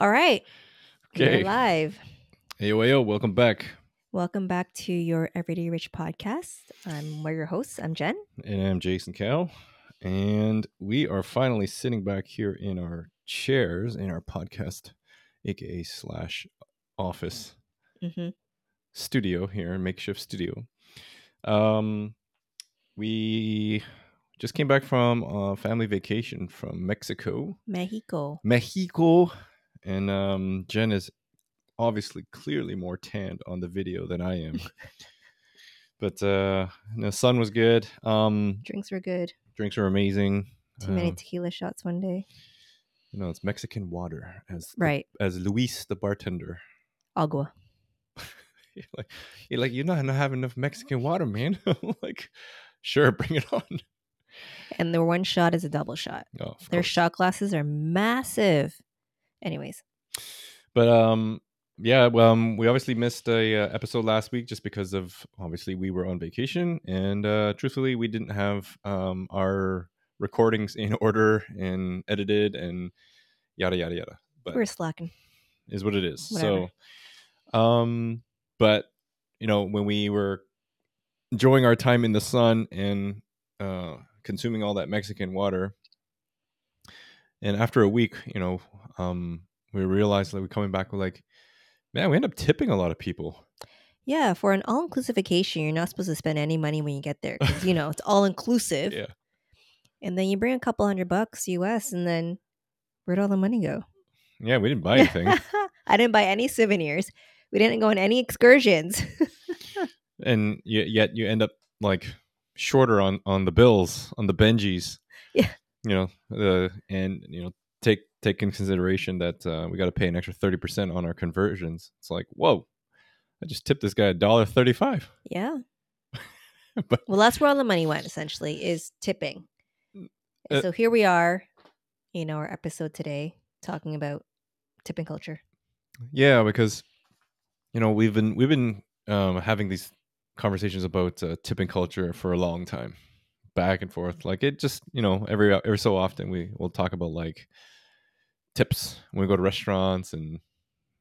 All right. Okay. We're live. Hey, yo, yo, welcome back. Welcome back to your Everyday Rich podcast. I'm one of your hosts. I'm Jenn. And I'm Jason Kao. And we are finally sitting back here in our chairs in our podcast, aka slash office Mm-hmm. studio here, makeshift studio. Um, we just came back from a family vacation from Mexico, Mexico. Mexico, and um, Jenn is obviously clearly more tanned on the video than I am. but uh, the sun was good. Um, Drinks were good. Drinks are amazing. Too many Um, tequila shots one day. you know, it's Mexican water, as the- Right. as Luis the bartender. Agua. You're like, you're like, you're not, not having enough Mexican water, man. Like, sure, bring it on. And their one shot is a double shot. Oh, Their course. shot glasses are massive. Anyways, But um, yeah, well, um, we obviously missed a uh, episode last week just because of obviously we were on vacation, and uh, truthfully, we didn't have um our recordings in order and edited and yada yada yada. But we're slacking. is what it is. Whatever. So, um, but you know, when we were enjoying our time in the sun and uh, consuming all that Mexican water, and after a week, you know, um, we realized that we're coming back with like, man, we end up tipping a lot of people. Yeah, for an all inclusive vacation, you're not supposed to spend any money when you get there. 'cause, you know, it's all inclusive. Yeah. And then you bring a couple hundred bucks US and then where'd all the money go? Yeah, we didn't buy anything, I didn't buy any souvenirs. We didn't go on any excursions. and yet you end up like shorter on on the bills on the Benjis. Yeah. you know, uh, and you know, take in consideration that uh, we got to pay an extra thirty percent on our conversions. It's like, whoa, I just tipped this guy a dollar thirty five. yeah. But- well, that's where all the money went essentially is tipping. Uh, so here we are, you know, our episode today talking about tipping culture. Yeah, because you know we've been we've been um, having these conversations about uh, tipping culture for a long time, back and forth. Like it just you know every every so often we will talk about like tips when we go to restaurants and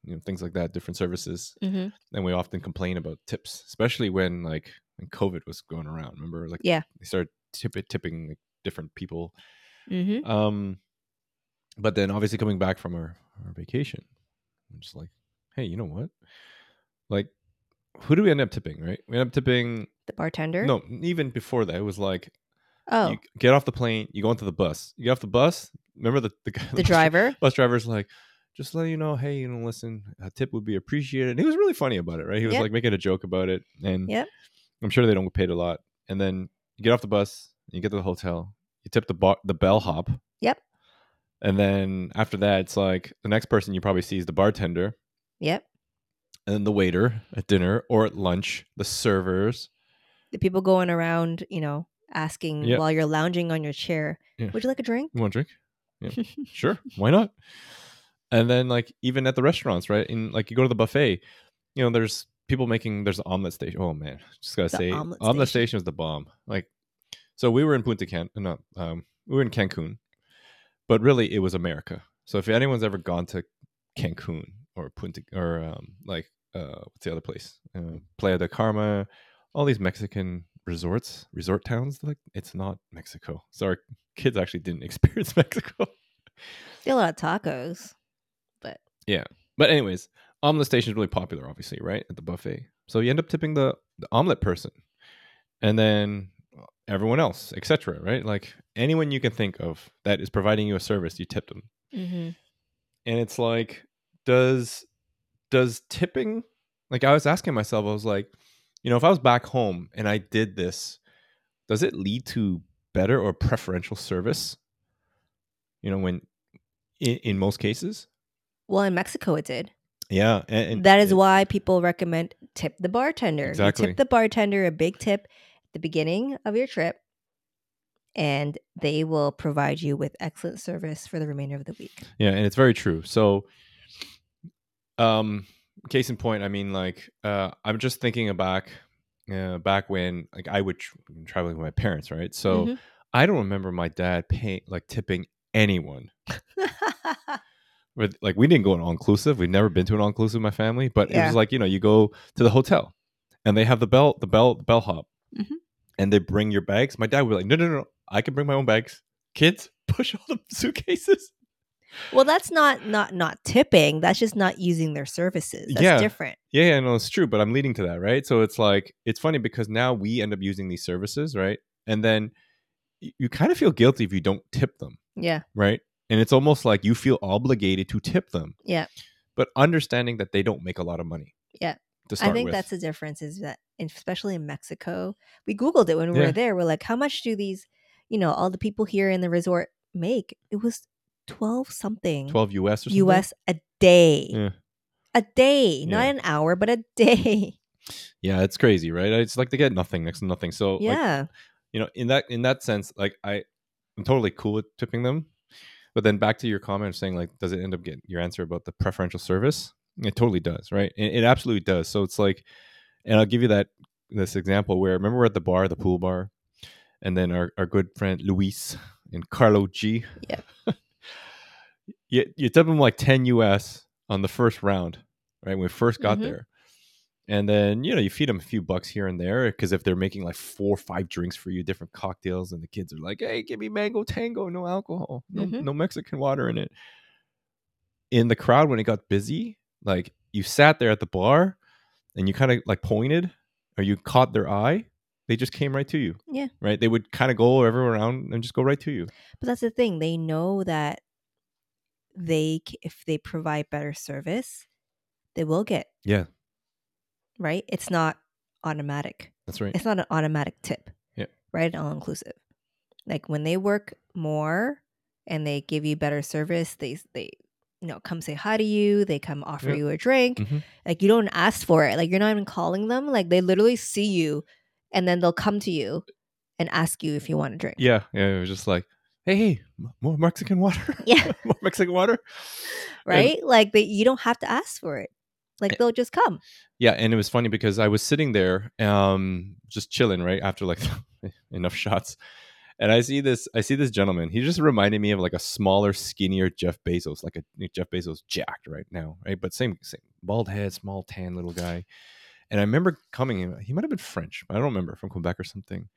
you know things like that, different services, Mm-hmm. and we often complain about tips, especially when like when COVID was going around. Remember, like Yeah. they started tip tipping like, different people. Mm-hmm. Um, but then obviously coming back from our, our vacation, I'm just like, hey, you know what? Like, who do we end up tipping? Right? We end up tipping. The bartender. No, even before that, it was like, Oh, you get off the plane, you go into the bus, you get off the bus. Remember the the, guy, the driver. bus driver's like, just let you know, hey, you know, listen, a tip would be appreciated. And he was really funny about it, right? He was Yep. like making a joke about it, and Yep. I'm sure they don't get paid a lot. And then you get off the bus, you get to the hotel, you tip the bar, the bellhop. Yep. And then after that, it's like the next person you probably see is the bartender, Yep. and then the waiter at dinner or at lunch, the servers. The people going around, you know, asking while you're lounging on your chair, Yeah. would you like a drink? You want a drink? Yeah. sure, why not? And then like even at the restaurants, right? In like you go to the buffet, you know, there's people making there's an omelet station. Oh man, just gotta The say, omelet omelet, station. station was the bomb. Like, so we were in Punta Can, no, um, we were in Cancun, but really it was America. So if anyone's ever gone to Cancun or Punta or um, like uh, what's the other place, uh, Playa del Carmen, all these Mexican resorts, resort towns, like it's not Mexico. So our kids actually didn't experience Mexico. Still a lot of tacos, but yeah. But anyways, omelet station is really popular, obviously, right at the buffet. So you end up tipping the, the omelet person, and then everyone else, etc. Right? Like anyone you can think of that is providing you a service, you tip them. mm-hmm. And it's like, does does tipping? Like I was asking myself, I was like, you know, if I was back home and I did this, does it lead to better or preferential service? You know, when in, in most cases, well, in Mexico it did. yeah, and, and that is and- why people recommend tip the bartender. You Exactly. tip the bartender a big tip at the beginning of your trip, and they will provide you with excellent service for the remainder of the week. Yeah, and it's very true. So, um, case in point, I mean, like, uh, I'm just thinking back, uh, back when like I would tr- traveling with my parents, right? So Mhm. I don't remember my dad paying like tipping anyone. Like we didn't go an all inclusive. We've never been to an all inclusive in my family, but it was like you know you go to the hotel, and they have the bell, the bell, the bellhop, Mhm. and they bring your bags. My dad would be like, no, no, no, no, I can bring my own bags. Kids, push all the suitcases. Well, that's not not not tipping. That's just not using their services. That's Yeah. different. Yeah, yeah, no, it's true, but I'm leading to that, right? So it's like it's funny because now we end up using these services, right? And then you kind of feel guilty if you don't tip them, Yeah. right? And it's almost like you feel obligated to tip them. Yeah. But understanding that they don't make a lot of money. Yeah. I think with. that's the difference is that, especially in Mexico, we Googled it when we Yeah. were there. We're like, how much do these, you know, all the people here in the resort make? It was 12 something 12 US or something. US a day. Yeah. A day, not an hour, but a day. Yeah, it's crazy, right? It's like they get nothing next to nothing. So like, yeah. you know, in that in that sense, like I I'm totally cool with tipping them. But then back to your comment saying like, does it end up getting your answer about the preferential service? It totally does, right? It, it absolutely does. So it's like, and I'll give you that this example where remember we're at the bar, the pool bar, and then our, our good friend Luis and Carlo G. Yep. you you tip them like 10 US on the first round, right? When we first got Mhm. there. And then, you know, you feed them a few bucks here and there because if they're making like four or five drinks for you, different cocktails, and the kids are like, hey, give me mango tango, no alcohol, no, Mhm. no Mexican water in it. In the crowd, when it got busy, like you sat there at the bar and you kind of like pointed or you caught their eye, they just came right to you. Yeah. Right? They would kind of go everywhere around and just go right to you. But that's the thing. They know that they, if they provide better service, they will get, Yeah, right? It's not automatic. that's right. It's not an automatic tip. Yeah. Right? All inclusive. Like when they work more and they give you better service, they, they, you know, come say hi to you. They come offer Yeah. you a drink. Mhm. Like you don't ask for it. Like you're not even calling them. Like they literally see you and then they'll come to you and ask you if you want a drink. Yeah, yeah. It was just like, hey, hey, more Mexican water. Yeah. more Mexican water. Right? like they, you don't have to ask for it. Like they'll just come. Yeah, and it was funny because I was sitting there, um, just chilling, right after like enough shots, and I see this, I see this gentleman. He just reminded me of like a smaller, skinnier Jeff Bezos, like a Jeff Bezos jacked right now, right? But same, same bald head, small tan little guy. And I remember coming in. He might have been French. I don't remember from Quebec or something.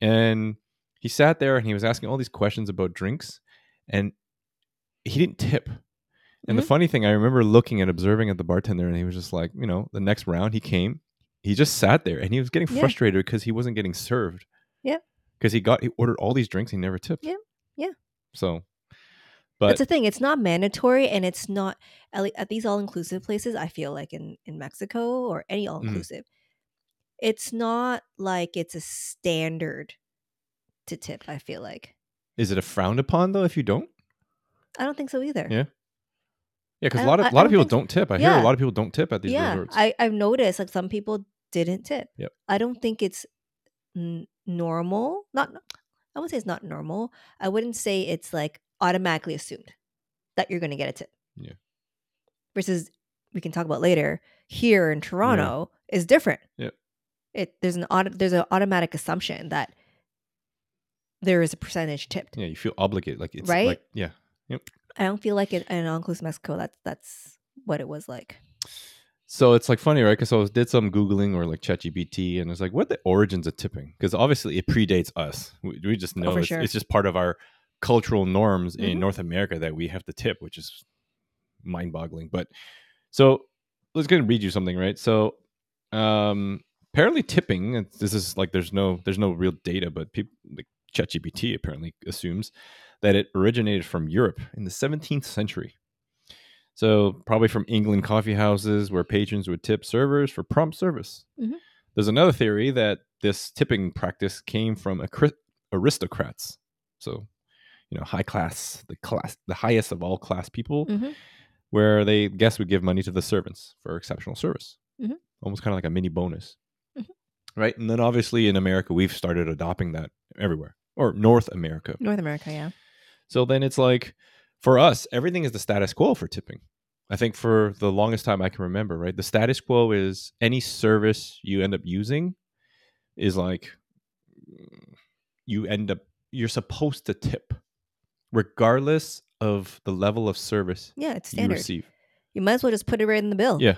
And he sat there and he was asking all these questions about drinks, and he didn't tip. And the Mhm. funny thing, I remember looking and observing at the bartender, and he was just like, you know, the next round he came, he just sat there, and he was getting Yeah. frustrated because he wasn't getting served. Yeah. because he got he ordered all these drinks, he never tipped. Yeah. Yeah. So, but That's the thing. It's not mandatory and it's not at, at these all inclusive places, I feel like in, in Mexico or any Mm-hmm. all inclusive, it's not like it's a standard to tip, I feel like. is it a frowned upon though if you don't? I don't think so either. Yeah. Yeah, because a lot of a lot of people don't tip. I hear a lot of people don't tip at these yeah, resorts. I, I've noticed like some people didn't tip. Yep. I don't think it's n- normal. Not, I wouldn't say it's not normal. I wouldn't say it's like automatically assumed that you're going to get a tip. Yeah. Versus, we can talk about later. Here in Toronto is different. Yeah. It there's an auto, there's an automatic assumption that there is a percentage tipped. yeah, you feel obligated, like it's Right? like yeah. I don't feel like it in all inclusive Mexico. That's that's what it was like. So it's like funny, right? Because I was, did some googling or like ChatGPT, and it's like, what are the origins of tipping? Because obviously it predates us. We, we just know Oh, it's, sure. it's just part of our cultural norms in Mhm. North America that we have to tip, which is mind-boggling. But so let's go and read you something, right? So um, apparently tipping. This is like there's no there's no real data, but people like ChatGPT apparently assumes that it originated from Europe in the 17th century. So probably from England coffee houses where patrons would tip servers for prompt service. Mhm. There's another theory that this tipping practice came from aristocrats. So, you know, high class, the class, the highest of all class people, Mhm. where they guests would give money to the servants for exceptional service. Mhm. Almost kind of like a mini bonus. Mhm. Right? And then obviously in America we've started adopting that everywhere. Or North America. North America, yeah. So then it's like for us, everything is the status quo for tipping. I think for the longest time I can remember, right? The status quo is any service you end up using is like you end up you're supposed to tip regardless of the level of service Yeah, it's you standard. receive. You might as well just put it right in the bill. Yeah.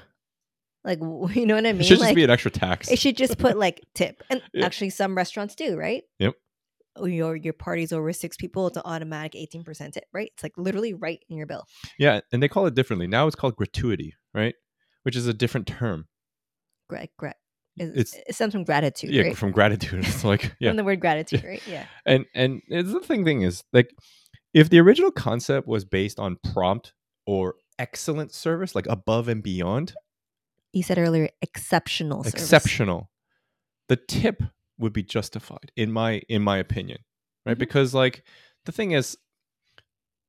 Like you know what I mean? it should just like be an extra tax. it should just put like tip. And Yeah. actually some restaurants do, right? Yep. Oh, Your your party's over six people, it's an automatic 18% tip, right? It's like literally right in your bill. yeah, and they call it differently. Now it's called gratuity, right? Which is a different term. Gra- it, It's- it stems from gratitude, yeah, right? from gratitude. It's like yeah. From the word gratitude, right? Yeah. and and it's the thing thing is like if the original concept was based on prompt or excellent service like above and beyond You said earlier exceptional service. exceptional the tip would be justified in my in my opinion right Mhm. because like the thing is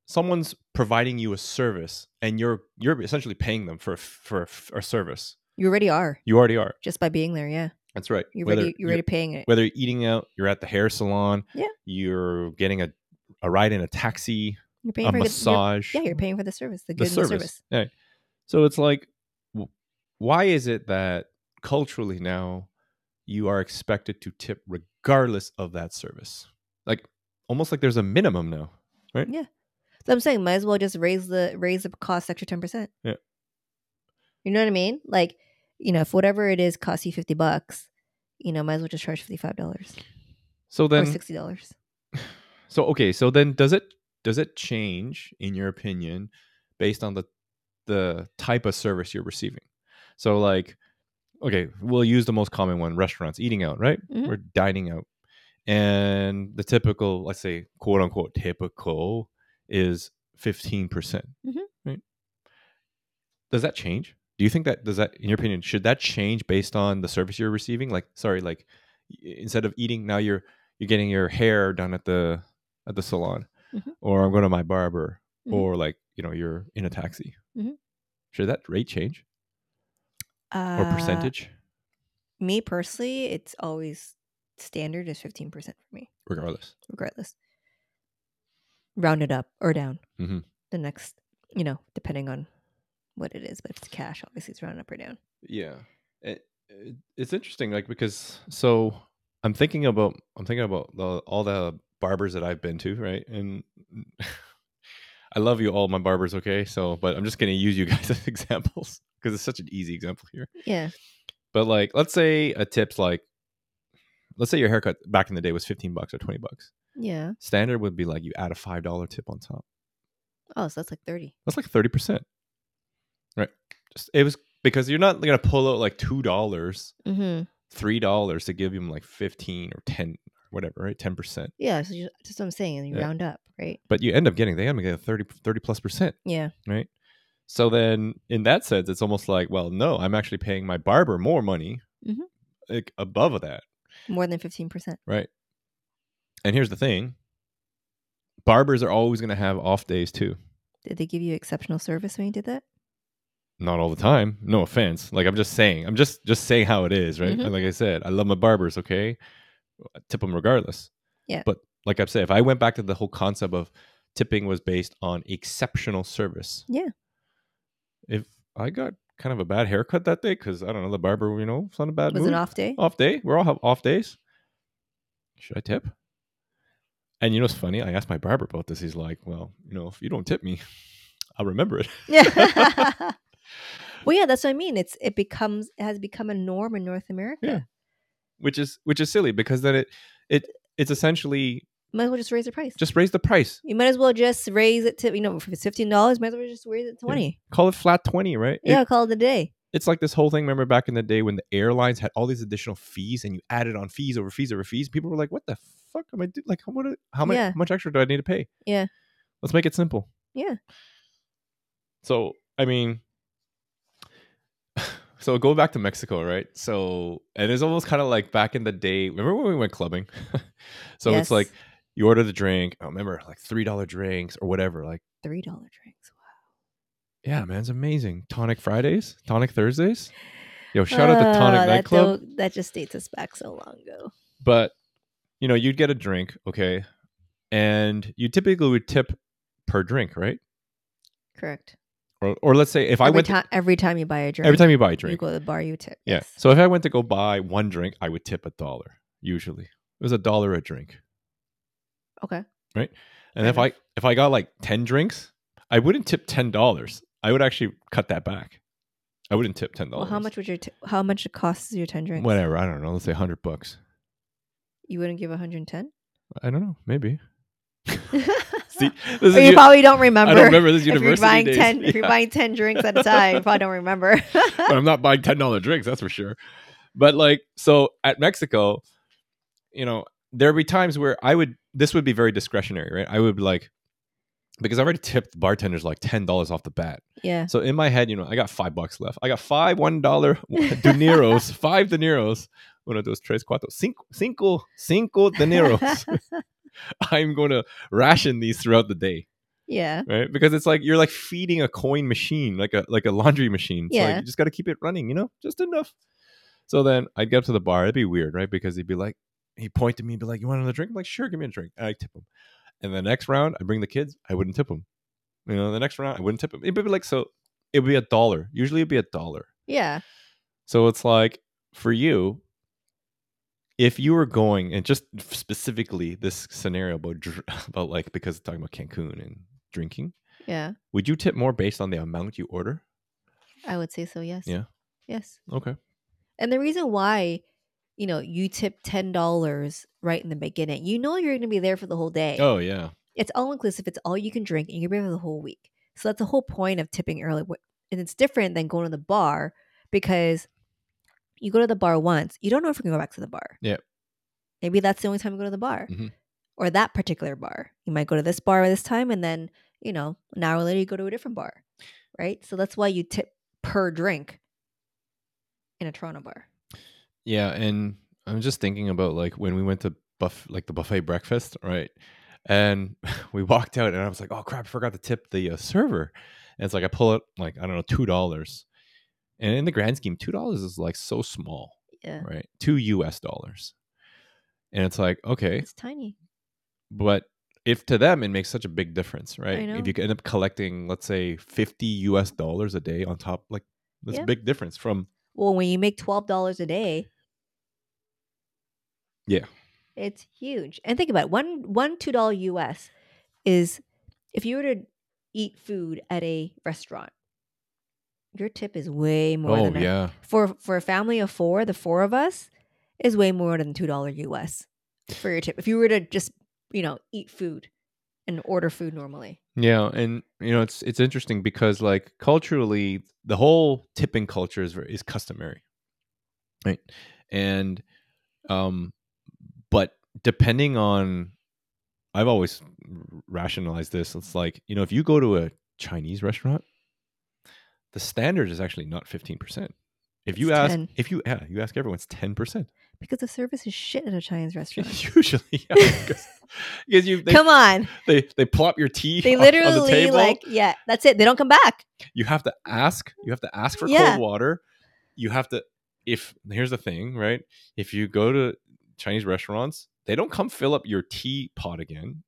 someone's providing you a service and you're you're essentially paying them for a- for a, service You already are you already are just by being there, yeah. that's right You're Whether already you're already paying it. whether you're eating out you're at the hair salon Yeah. you're getting a, a ride in a taxi You're paying a for good- you're- massage yeah, you're paying for the service, the the good the service. service. Yeah. So it's like, why is it that culturally now you are expected to tip regardless of that service? Like almost like there's a minimum now. Right? Yeah. So I'm saying, might as well just raise the raise the cost extra ten percent. Yeah. You know what I mean? Like, you know, if whatever it is costs you fifty bucks, you know, might as well just charge fifty five dollars So or then, sixty dollars. so okay, so then does it does it change in your opinion based on the the type of service you're receiving? So like, okay, we'll use the most common one: restaurants, eating out, right? Mhm. We're dining out, and the typical, let's say, quote unquote, typical is fifteen percent, Mhm. right? Does that change? Do you think that does that, in your opinion, should that change based on the service you're receiving? Like, sorry, like instead of eating, now you're you're getting your hair done at the at the salon, Mhm. or I'm going to my barber, Mhm. or like you know you're in a taxi. Mhm. Should that rate change Uh, or percentage, Me personally, it's always standard is fifteen percent for me, regardless? regardless. Rounded up or down. Mhm. The next, you know, depending on what it is, but if it's cash, obviously it's rounded up or down. Yeah, it, it, it's interesting, like because so I'm thinking about I'm thinking about the, all the barbers that I've been to, right? And I love you all, my barbers. Okay, so but I'm just gonna use you guys as examples because it's such an easy example here. Yeah. But like, let's say a tip's like, let's say your haircut back in the day was 15 bucks or 20 bucks. Yeah. Standard would be like you add a five dollar tip on top. Oh, so that's like thirty. That's like 30 percent, right? Just it was because you're not gonna pull out like two dollars Mm-hmm. three dollars to give him like 15 or 10 whatever right 10 percent Yeah, so you, that's what I'm saying. and You Yeah. round up, right? but you end up getting they end up getting 30 30 plus percent Yeah. right so then in that sense it's almost like well no i'm actually paying my barber more money Mhm. like above that More than fifteen percent. right and here's the thing barbers are always going to have off days too Did they give you exceptional service when you did that? not all the time no offense like i'm just saying i'm just just saying how it is right Mhm. and like i said i love my barbers okay I tip them regardless Yeah. but like i've said if i went back to the whole concept of tipping was based on exceptional service Yeah. If i got kind of a bad haircut that day because i don't know the barber you know it's on a bad Was mood it an off day? off day we all have off days should i tip and you know what's funny i asked my barber about this he's like well you know if you don't tip me i'll remember it Yeah. well, yeah, that's what I mean. It's it becomes it has become a norm in North America. Yeah. which is which is silly because then it it it's essentially Might as well just raise the price. just raise the price you might as well just raise it to you know if it's fifteen dollars, might as well just raise it to twenty. call it flat 20 right It- Yeah, call it a day. it's like this whole thing remember back in the day when the airlines had all these additional fees and you added on fees over fees over fees people were like what the fuck am i doing like how, much, Yeah. how much extra do i need to pay Yeah. let's make it simple Yeah. so i mean so go back to mexico right so and it's almost kind of like back in the day remember when we went clubbing so it's like you order the drink i remember like three dollar drinks or whatever like Three dollar drinks. Wow. Yeah man it's amazing tonic fridays tonic thursdays yo shout out to tonic Uh, that nightclub that just dates us back so long ago. but you know, you'd get a drink, okay, and you typically would tip per drink, right? Correct. Or, or let's say if I went to, every time you buy a drink, every time you buy a drink, you go to the bar, you tip. yeah. Yes. So if I went to go buy one drink, I would tip a dollar usually. It was a dollar a drink. Okay. Right. And Fair if I if I got like ten drinks, I wouldn't tip ten dollars. I would actually cut that back. I wouldn't tip ten Well, dollars. how much would your t- how much it costs your ten drinks? Whatever. I don't know. Let's say hundred bucks. You wouldn't give 110? I don't know. Maybe. See, this is you probably don't remember. I don't remember this if you're university buying days. ten, if you're buying ten drinks at a time, you probably don't remember. but I'm not buying ten dollar drinks. That's for sure. But like, so at Mexico, you know, there'd be times where I would. This would be very discretionary, right? I would be like, because I already tipped bartenders like ten dollars off the bat. yeah. So in my head, you know, I got five bucks left. I got five one dollar dineros, five dineros. of those tres, cuatro, cinco, cinco, cinco dineros. I'm going to ration these throughout the day, yeah. right? Because it's like you're like feeding a coin machine, like a like a laundry machine. It's Yeah. like you just got to keep it running, you know, just enough. So then I'd get up to the bar. It'd be weird, right? Because he'd be like, he'd point to me and be like, "You want another drink?" I'm like, "Sure, give me a drink." And I tip him. And the next round, I bring the kids. I wouldn't tip them. You know, the next round, I wouldn't tip them. It'd be like so. It would be a dollar. Usually, it'd be a dollar. Yeah. So it's like for you, if you were going and just specifically this scenario about about like because talking about Cancun and drinking, Yeah. would you tip more based on the amount you order? I would say so. Yes. Yeah. Yes. Okay. And the reason why, you know, you tip ten dollars right in the beginning, you know you're going to be there for the whole day. Oh yeah. It's all inclusive. It's all you can drink, and you're there for the whole week. So that's the whole point of tipping early. And it's different than going to the bar because you go to the bar once, you don't know if going to go back to the bar. Yep. Maybe that's the only time you go to the bar, Mhm. or that particular bar. You might go to this bar this time, and then you know an hour later you go to a different bar, right? So that's why you tip per drink in a Toronto bar. Yeah, and I'm just thinking about like when we went to buff like the buffet breakfast, right? And we walked out, and I was like, "Oh crap, I forgot to tip the uh, server." And it's like I pull it like I don't know two dollars, and in the grand scheme, two dollars is like so small, Yeah, right? Two U.S. dollars, and it's like okay, it's tiny. but if to them it makes such a big difference, right? If you end up collecting, let's say, fifty U.S. dollars a day on top, like that's Yeah. a big difference from Well, when you make twelve dollars a day, Yeah. it's huge. And think about it, one one two dollar US is if you were to eat food at a restaurant, your tip is way more oh than a- yeah, for for a family of four, the four of us is way more than two dollar US for your tip. If you were to just you know eat food and order food normally, Yeah, and you know it's it's interesting because like culturally, the whole tipping culture is very, is customary, right? And um, but depending on, I've always rationalized this. It's like you know if you go to a Chinese restaurant, the standard is actually not fifteen percent. If you It's ask, 10. if you yeah, you ask everyone, it's ten percent. because the service is shit at a Chinese restaurant. Usually, yeah, because, because you they, Come on, they they plop your tea they on- on the literally table. like yeah, that's it. They don't come back. you have to ask you have to ask for Yeah. cold water you have to if here's the thing right if you go to chinese restaurants they don't come fill up your teapot again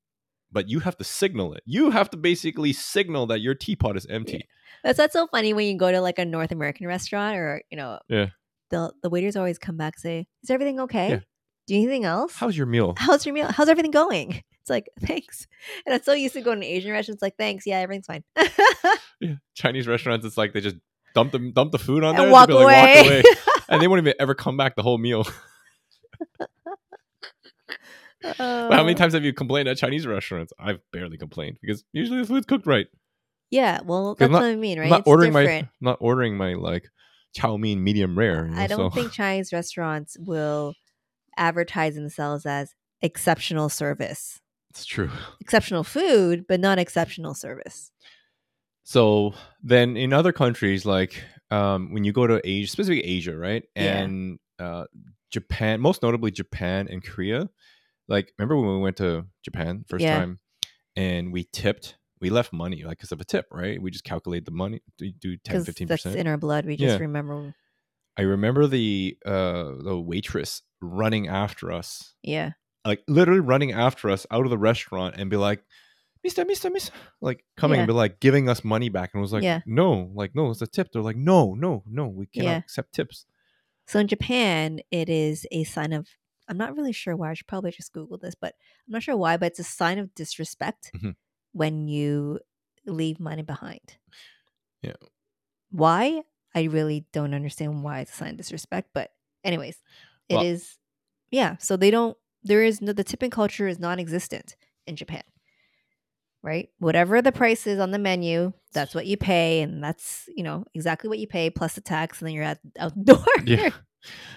but you have to signal it you have to basically signal that your teapot is empty That's that's so funny when you go to like a North American restaurant or you know, Yeah. The the waiters always come back and say, "Is everything okay? Yeah. Do you need anything else? how's your meal How's your meal? How's everything going?" It's like thanks. And I'm so used to going to Asian restaurants. Like thanks, yeah, everything's fine. yeah. chinese restaurants it's like they just dump the dump the food on And there walk be like, walk away. away and they won't even ever come back the whole meal But how many Uh, times have you complained at chinese restaurants i've barely complained because usually the food's cooked right Yeah, well, that's not- what I mean, right? I'm not It's ordering different. my not ordering my like chow mein medium rare. you know, I don't so- think Chinese restaurants will advertise themselves as exceptional service, it's true. exceptional food, but not exceptional service. So then in other countries, like um, when you go to Asia, specifically Asia, right, Yeah. and uh, Japan, most notably Japan and Korea. Like, remember when we went to Japan first Yeah. time, and we tipped, we left money like because of a tip, right? We just calculate the money, do, do 10, 15 that's in our blood. We just Yeah. remember. I remember the uh, the waitress running after us Yeah. like literally running after us out of the restaurant and be like, Mister, Mister, Mister, like coming and be like giving us money back, and was like, Yeah. no, like no, it's a tip. They're like, no, no, no, we cannot Yeah. accept tips. So in Japan, it is a sign of. I'm not really sure why. I should probably just Google this, but I'm not sure why. But it's a sign of disrespect Mhm. when you leave money behind. Yeah. Why? I really don't understand why it's a sign of disrespect. But anyways, it is. Well- Yeah. So they don't. There is no. The tipping culture is non-existent in Japan. Right. Whatever the price is on the menu, that's what you pay, and that's you know exactly what you pay plus the tax, and then you're at out the door. yeah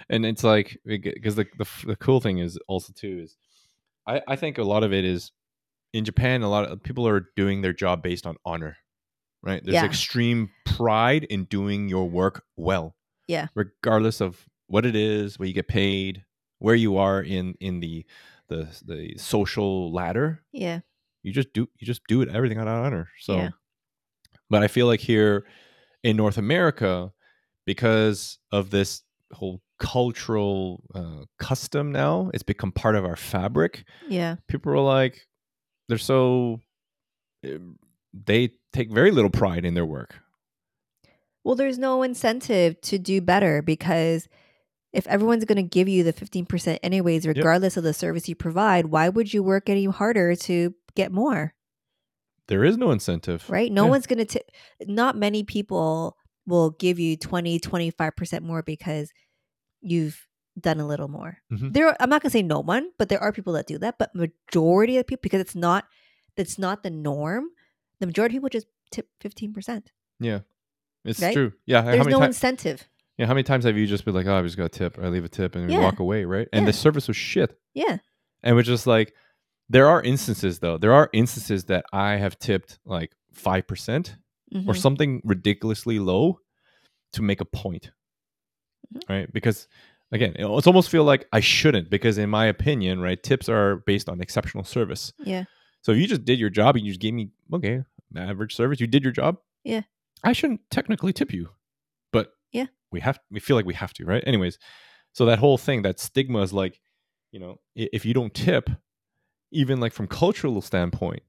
and it's like because the, the the cool thing is also too is i i think a lot of it is in japan a lot of people are doing their job based on honor right there's Yeah. extreme pride in doing your work well Yeah. regardless of what it is what you get paid where you are in in the the the social ladder yeah. you just do you just do it everything out of honor so Yeah. but i feel like here in north america because of this whole cultural uh, custom now it's become part of our fabric Yeah. people are like they're so eh, they take very little pride in their work Well, there's no incentive to do better because if everyone's going to give you the 15% anyways, regardless of the service you provide, why would you work any harder to get more? there is no incentive Right? No Yeah. one's going to. Not many people will give you 20, 25% more because you've done a little more. Mhm. There, I'm not going to say no one, but there are people that do that. But majority of people, because it's not, that's not the norm. The majority of people just tip 15%. yeah it's Right? true yeah how There's no incentive. yeah how many times have you just been like oh i just got a tip i leave a tip and we walk away right and the service was shit Yeah. and we're just like there are instances though there are instances that i have tipped like 5% or Mhm. something ridiculously low to make a point Mhm. right because again it- it's almost feel like i shouldn't because in my opinion right tips are based on exceptional service Yeah. so if you just did your job and you just gave me okay average service you did your job Yeah. i shouldn't technically tip you but Yeah. we have we feel like we have to right anyways so that whole thing that stigma is like you know if you don't tip even like from cultural standpoint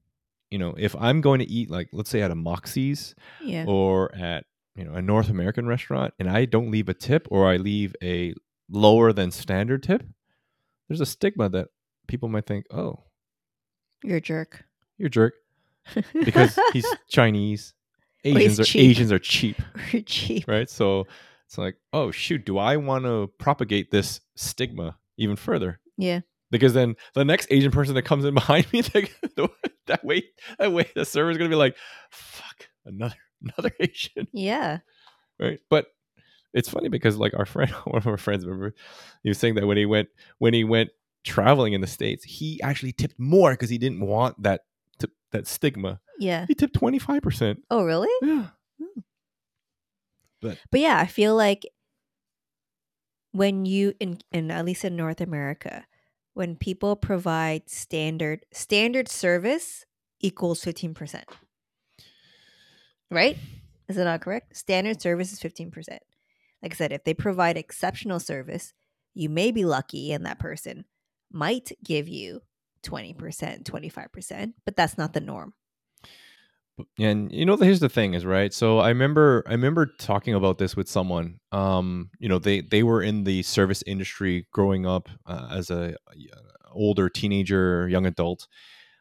you know if i'm going to eat like let's say at a moxie's Yeah. or at you know a north american restaurant and i don't leave a tip or i leave a lower than standard tip there's a stigma that people might think oh You're a jerk. you're a jerk because he's chinese asians are cheap. asians are cheap You're cheap. right so it's like oh shoot do i want to propagate this stigma even further Yeah. Because then the next Asian person that comes in behind me, they, that way, that way, the server's gonna be like, "Fuck, another, another Asian," Yeah. right? But it's funny because like our friend, one of our friends, remember, he was saying that when he went, when he went traveling in the states, he actually tipped more because he didn't want that tip, that stigma. Yeah. He tipped twenty five percent. Oh, really? Yeah, hmm. But. But yeah, I feel like when you in, in at least in North America, when people provide standard standard service equals 15%. Right? Is it not correct? Standard service is 15%. Like I said, if they provide exceptional service, you may be lucky and that person might give you 20%, 25%, but that's not the norm. And you know here's the thing is right? So i remember i remember talking about this with someone um you know they they were in the service industry growing up uh, as a, a older teenager young adult.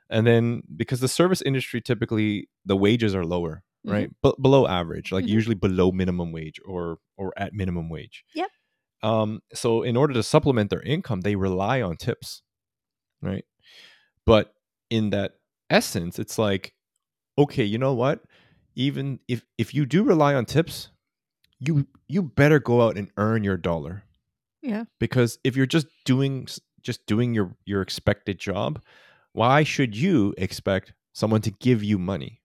And then because the service industry typically the wages are lower right? But below average like Mhm. usually below minimum wage or or at minimum wage. Yep. um so in order to supplement their income they rely on tips right? But in that essence it's like okay you know what even if if you do rely on tips you you better go out and earn your dollar Yeah. because if you're just doing just doing your your expected job why should you expect someone to give you money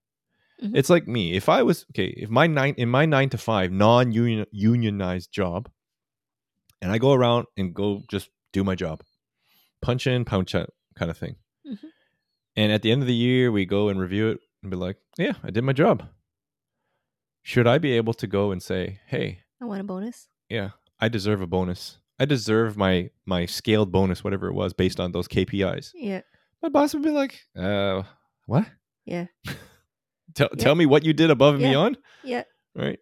Mhm. it's like me if i was okay if my nine in my nine to five non-union unionized job and i go around and go just do my job punch in punch out kind of thing Mhm. and at the end of the year we go and review it and be like yeah i did my job should i be able to go and say hey I want a bonus. yeah i deserve a bonus I deserve my my scaled bonus, whatever it was, based on those KPIs. Yeah. My boss would be like, uh, what? Yeah. Tell Yeah. tell me what you did above and Yeah. beyond, Yeah. right?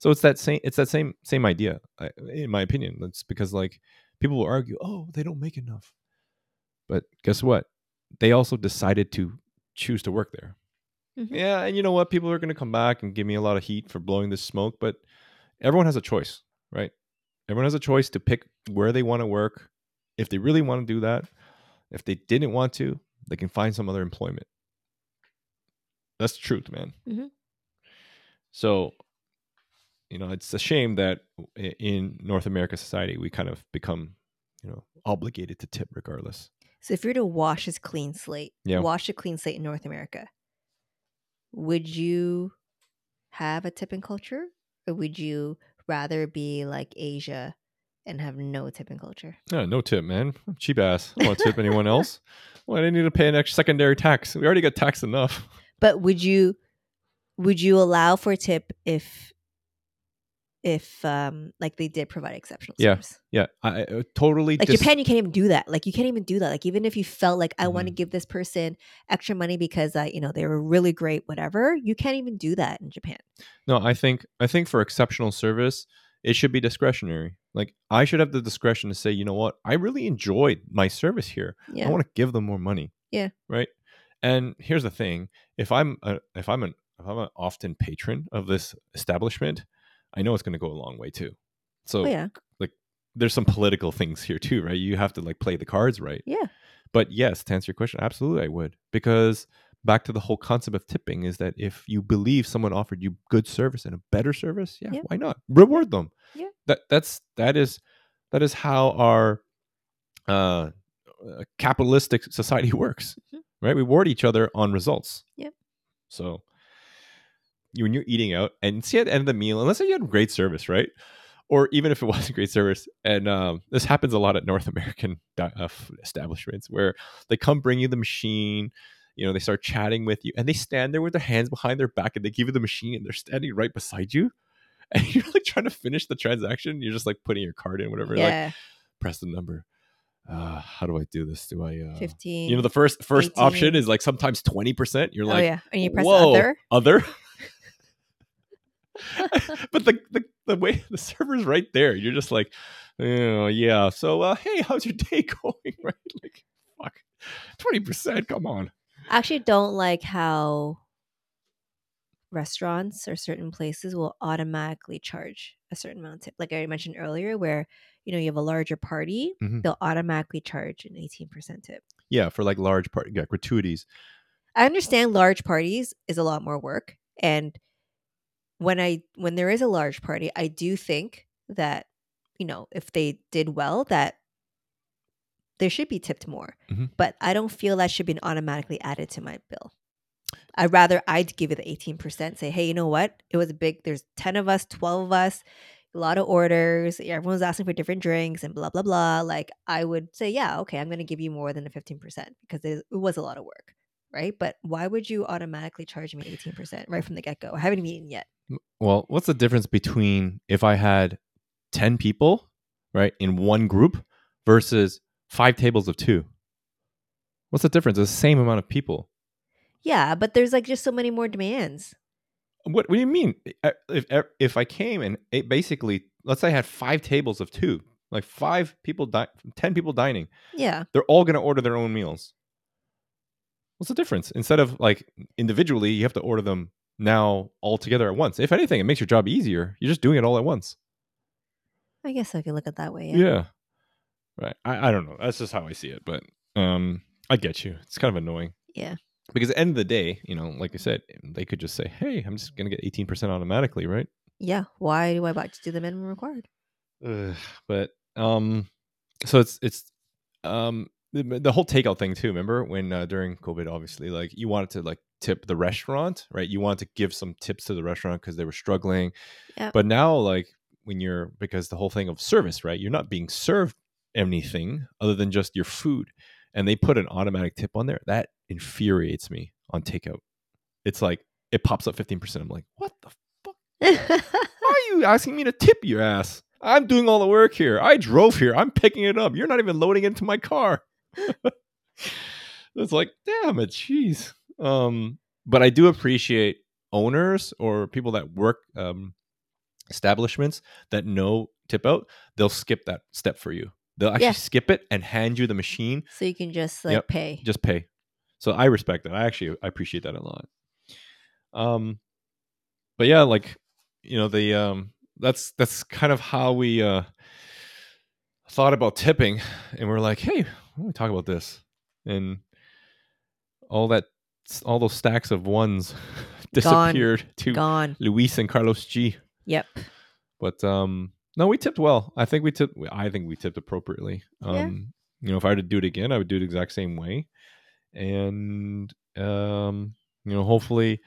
So it's that same it's that same same idea, I- in my opinion. It's because like people will argue, oh, they don't make enough, but guess what? They also decided to choose to work there. Mhm. Yeah, and you know what? People are going to come back and give me a lot of heat for blowing this smoke, but everyone has a choice, right? Everyone has a choice to pick where they want to work. If they really want to do that, if they didn't want to, they can find some other employment. That's the truth, man. Mhm. So, you know, it's a shame that in North America society we kind of become, you know, obligated to tip regardless. So if you're to wash this clean slate, Yeah. wash a clean slate in North America, would you have a tipping culture, or would you rather be like Asia and have no tipping culture? Yeah, no tip, man. I'm cheap ass. I don't want to tip anyone else. Why do I need to pay an extra secondary tax? We already got taxed enough. But would you would you allow for a tip if if um like they did provide exceptional Yeah. service? Yeah, I, I totally. Like dis- Japan, you can't even do that. Like you can't even do that. Like even if you felt like I want Mm-hmm. to give this person extra money because uh, you know they were really great, whatever, you can't even do that in Japan. No, I think I think for exceptional service, it should be discretionary. Like I should have the discretion to say, you know what, I really enjoyed my service here. Yeah. I want to give them more money. Yeah. Right. And here's the thing: if I'm a, if I'm an if I'm an often patron of this establishment, I know it's going to go a long way too. So oh yeah. Like there's some political things here too, right? You have to like play the cards right. Yeah. But yes, to answer your question, absolutely I would. Because back to the whole concept of tipping is that if you believe someone offered you good service and a better service, yeah, Yeah. why not? Reward them. Yeah. That that's that is that is how our uh uh, capitalistic society works. Mhm. Right? We reward each other on results. Yep. So when you're eating out and see at the end of the meal, unless you had great service, right? Or even if it wasn't great service, and um, this happens a lot at North American uh, establishments where they come bring you the machine, you know, they start chatting with you, and they stand there with their hands behind their back, and they give you the machine, and they're standing right beside you, and you're like trying to finish the transaction. You're just like putting your card in, whatever. Like press the number. Uh, how do I do this? Do I? Uh, Fifteen. you know, the first first 18. option is like sometimes twenty percent. You're like, oh like, yeah, and you press whoa, other. other. but the, the the way the server's right there, you're just like, oh yeah. So uh, hey, how's your day going? Right? Like, fuck, twenty percent. Come on. I actually don't like how restaurants or certain places will automatically charge a certain amount of tip. Like I mentioned earlier, where you know you have a larger party, Mhm. they'll automatically charge an eighteen percent tip. Yeah, for like large part, yeah, gratuities. I understand large parties is a lot more work, and when I when there is a large party, I do think that you know if they did well, that they should be tipped more. Mhm. But I don't feel that should be automatically added to my bill. I'd rather I'd give it the eighteen percent. Say, hey, you know what? It was a big. There's ten of us, twelve of us, a lot of orders. Everyone's asking for different drinks and blah blah blah. Like I would say, yeah, okay, I'm going to give you more than the fifteen percent because it, it was a lot of work, right? But why would you automatically charge me eighteen percent right from the get go? I haven't even eaten yet. Well, what's the difference between if I had 10 people, right, in one group versus five tables of two? What's the difference? It's the same amount of people. Yeah, but there's like just so many more demands. What, what do you mean? If if I came and basically, let's say I had five tables of two, like five people, di- 10 people dining, Yeah, they're all going to order their own meals. What's the difference? Instead of like individually, you have to order them now all together at once. If anything, it makes your job easier. You're just doing it all at once. I guess I could look at it that way. Yeah. Yeah. Right. I, I don't know. That's just how I see it. But um I get you. It's kind of annoying. Yeah. Because at the end of the day, you know, like I said, they could just say, Hey, I'm just gonna get eighteen percent automatically, right? Yeah. Why do I buy to do the minimum required? Ugh, but um so it's it's um the, the whole takeout thing too remember when uh, during covid obviously like you wanted to like tip the restaurant right you wanted to give some tips to the restaurant because they were struggling Yep. but now like when you're because the whole thing of service right you're not being served anything other than just your food and they put an automatic tip on there that infuriates me on takeout it's like it pops up 15% i'm like what the fuck why are you asking me to tip your ass I'm doing all the work here. I drove here. I'm picking it up. You're not even loading it into my car. it's like, damn it, jeez. Um, but I do appreciate owners or people that work um, establishments that know tip out. They'll skip that step for you. They'll actually Yeah. skip it and hand you the machine. So you can just like Yep. pay. Just pay. So I respect that. I actually I appreciate that a lot. Um, but yeah, like you know the um that's that's kind of how we uh thought about tipping, and we're like, hey, why don't we talk about this? And all that, all those stacks of ones disappeared to Gone. Luis and Carlos G. Yep. But um no, we tipped well. I think we tipped I think we tipped appropriately. Um Yeah. you know, if I had to do it again, I would do it the exact same way. And um you know, hopefully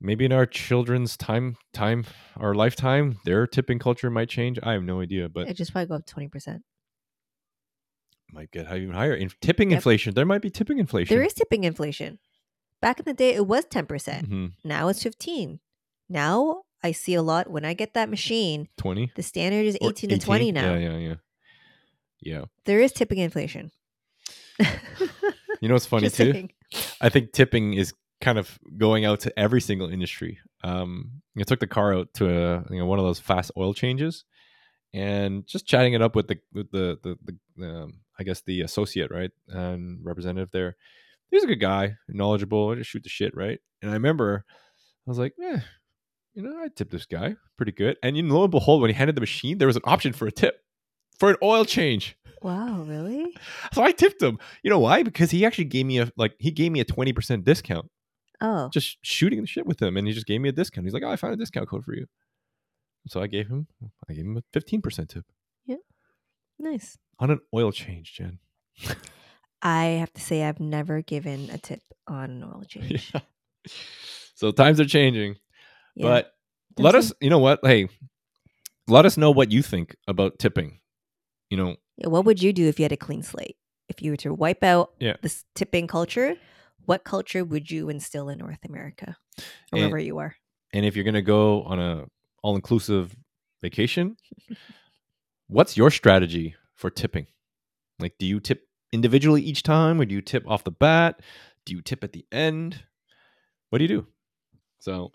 maybe in our children's time time our lifetime, their tipping culture might change. I have no idea, but It just probably go up twenty percent. Might get even higher. In tipping Yep. inflation, there might be tipping inflation. There is tipping inflation. Back in the day, it was ten percent. Mhm. Now it's fifteen. Now I see a lot when I get that machine. 20 The standard is or eighteen to twenty now. Yeah, yeah, yeah. Yeah. There is tipping inflation. You know what's funny too? saying. I think tipping is kind of going out to every single industry. Um, I took the car out to a, you know one of those fast oil changes, and just chatting it up with the with the the, the um, I guess the associate right and representative there. He's a good guy, knowledgeable. I just shoot the shit right. And I remember I was like, eh, you know, I tipped this guy pretty good. And you know, lo and behold, when he handed the machine, there was an option for a tip for an oil change. Wow, really? So I tipped him. You know why? Because he actually gave me a like he gave me a twenty percent discount Oh, just shooting the shit with him, and he just gave me a discount. He's like, "Oh, I found a discount code for you." So I gave him, I gave him a fifteen percent tip nice. on an oil change, Jenn. I have to say, I've never given a tip on an oil change. Yeah. So times are changing, Yeah. but let us, you know what? Hey, let us know what you think about tipping. You know, Yeah, what would you do if you had a clean slate? If you were to wipe out Yeah. this tipping culture, what culture would you instill in North America, or And- wherever you are? and if you're gonna go on a all inclusive vacation, what's your strategy for tipping? Like, do you tip individually each time, or do you tip off the bat? Do you tip at the end? What do you do? So,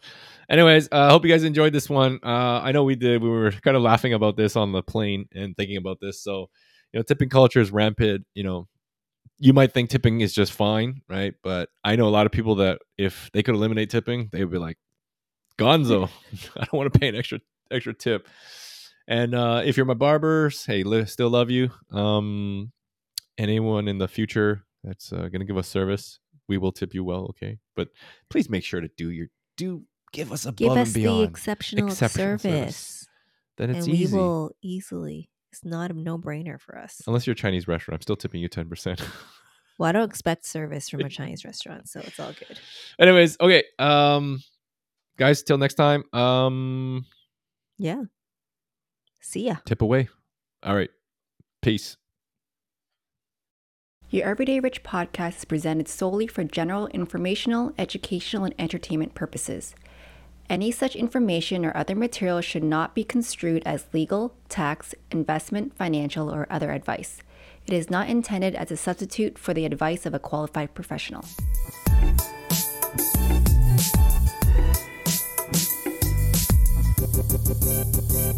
anyways, I uh, hope you guys enjoyed this one. Uh, I know we did. We were kind of laughing about this on the plane and thinking about this. So, you know, tipping culture is rampant. You know, you might think tipping is just fine, right? But I know a lot of people that if they could eliminate tipping, they would be like, Gonzo, I don't want to pay an extra extra tip. And uh, if you're my barbers, hey, li- still love you. Um, anyone in the future that's uh, gonna give us service, we will tip you well, okay? But please make sure to do your do give us above Give us and the beyond. exceptional, exceptional service, service. then it's and we easy. will easily. It's not a no-brainer for us. Unless you're a Chinese restaurant, I'm still tipping you ten percent. Well, I don't expect service from a Chinese restaurant, so it's all good. Anyways, okay, um, guys, till next time. Um, Yeah. See ya. tip away. All right, peace. Your Everyday Rich podcast is presented solely for general informational, educational, and entertainment purposes. Any such information or other material should not be construed as legal, tax, investment, financial, or other advice. It is not intended as a substitute for the advice of a qualified professional.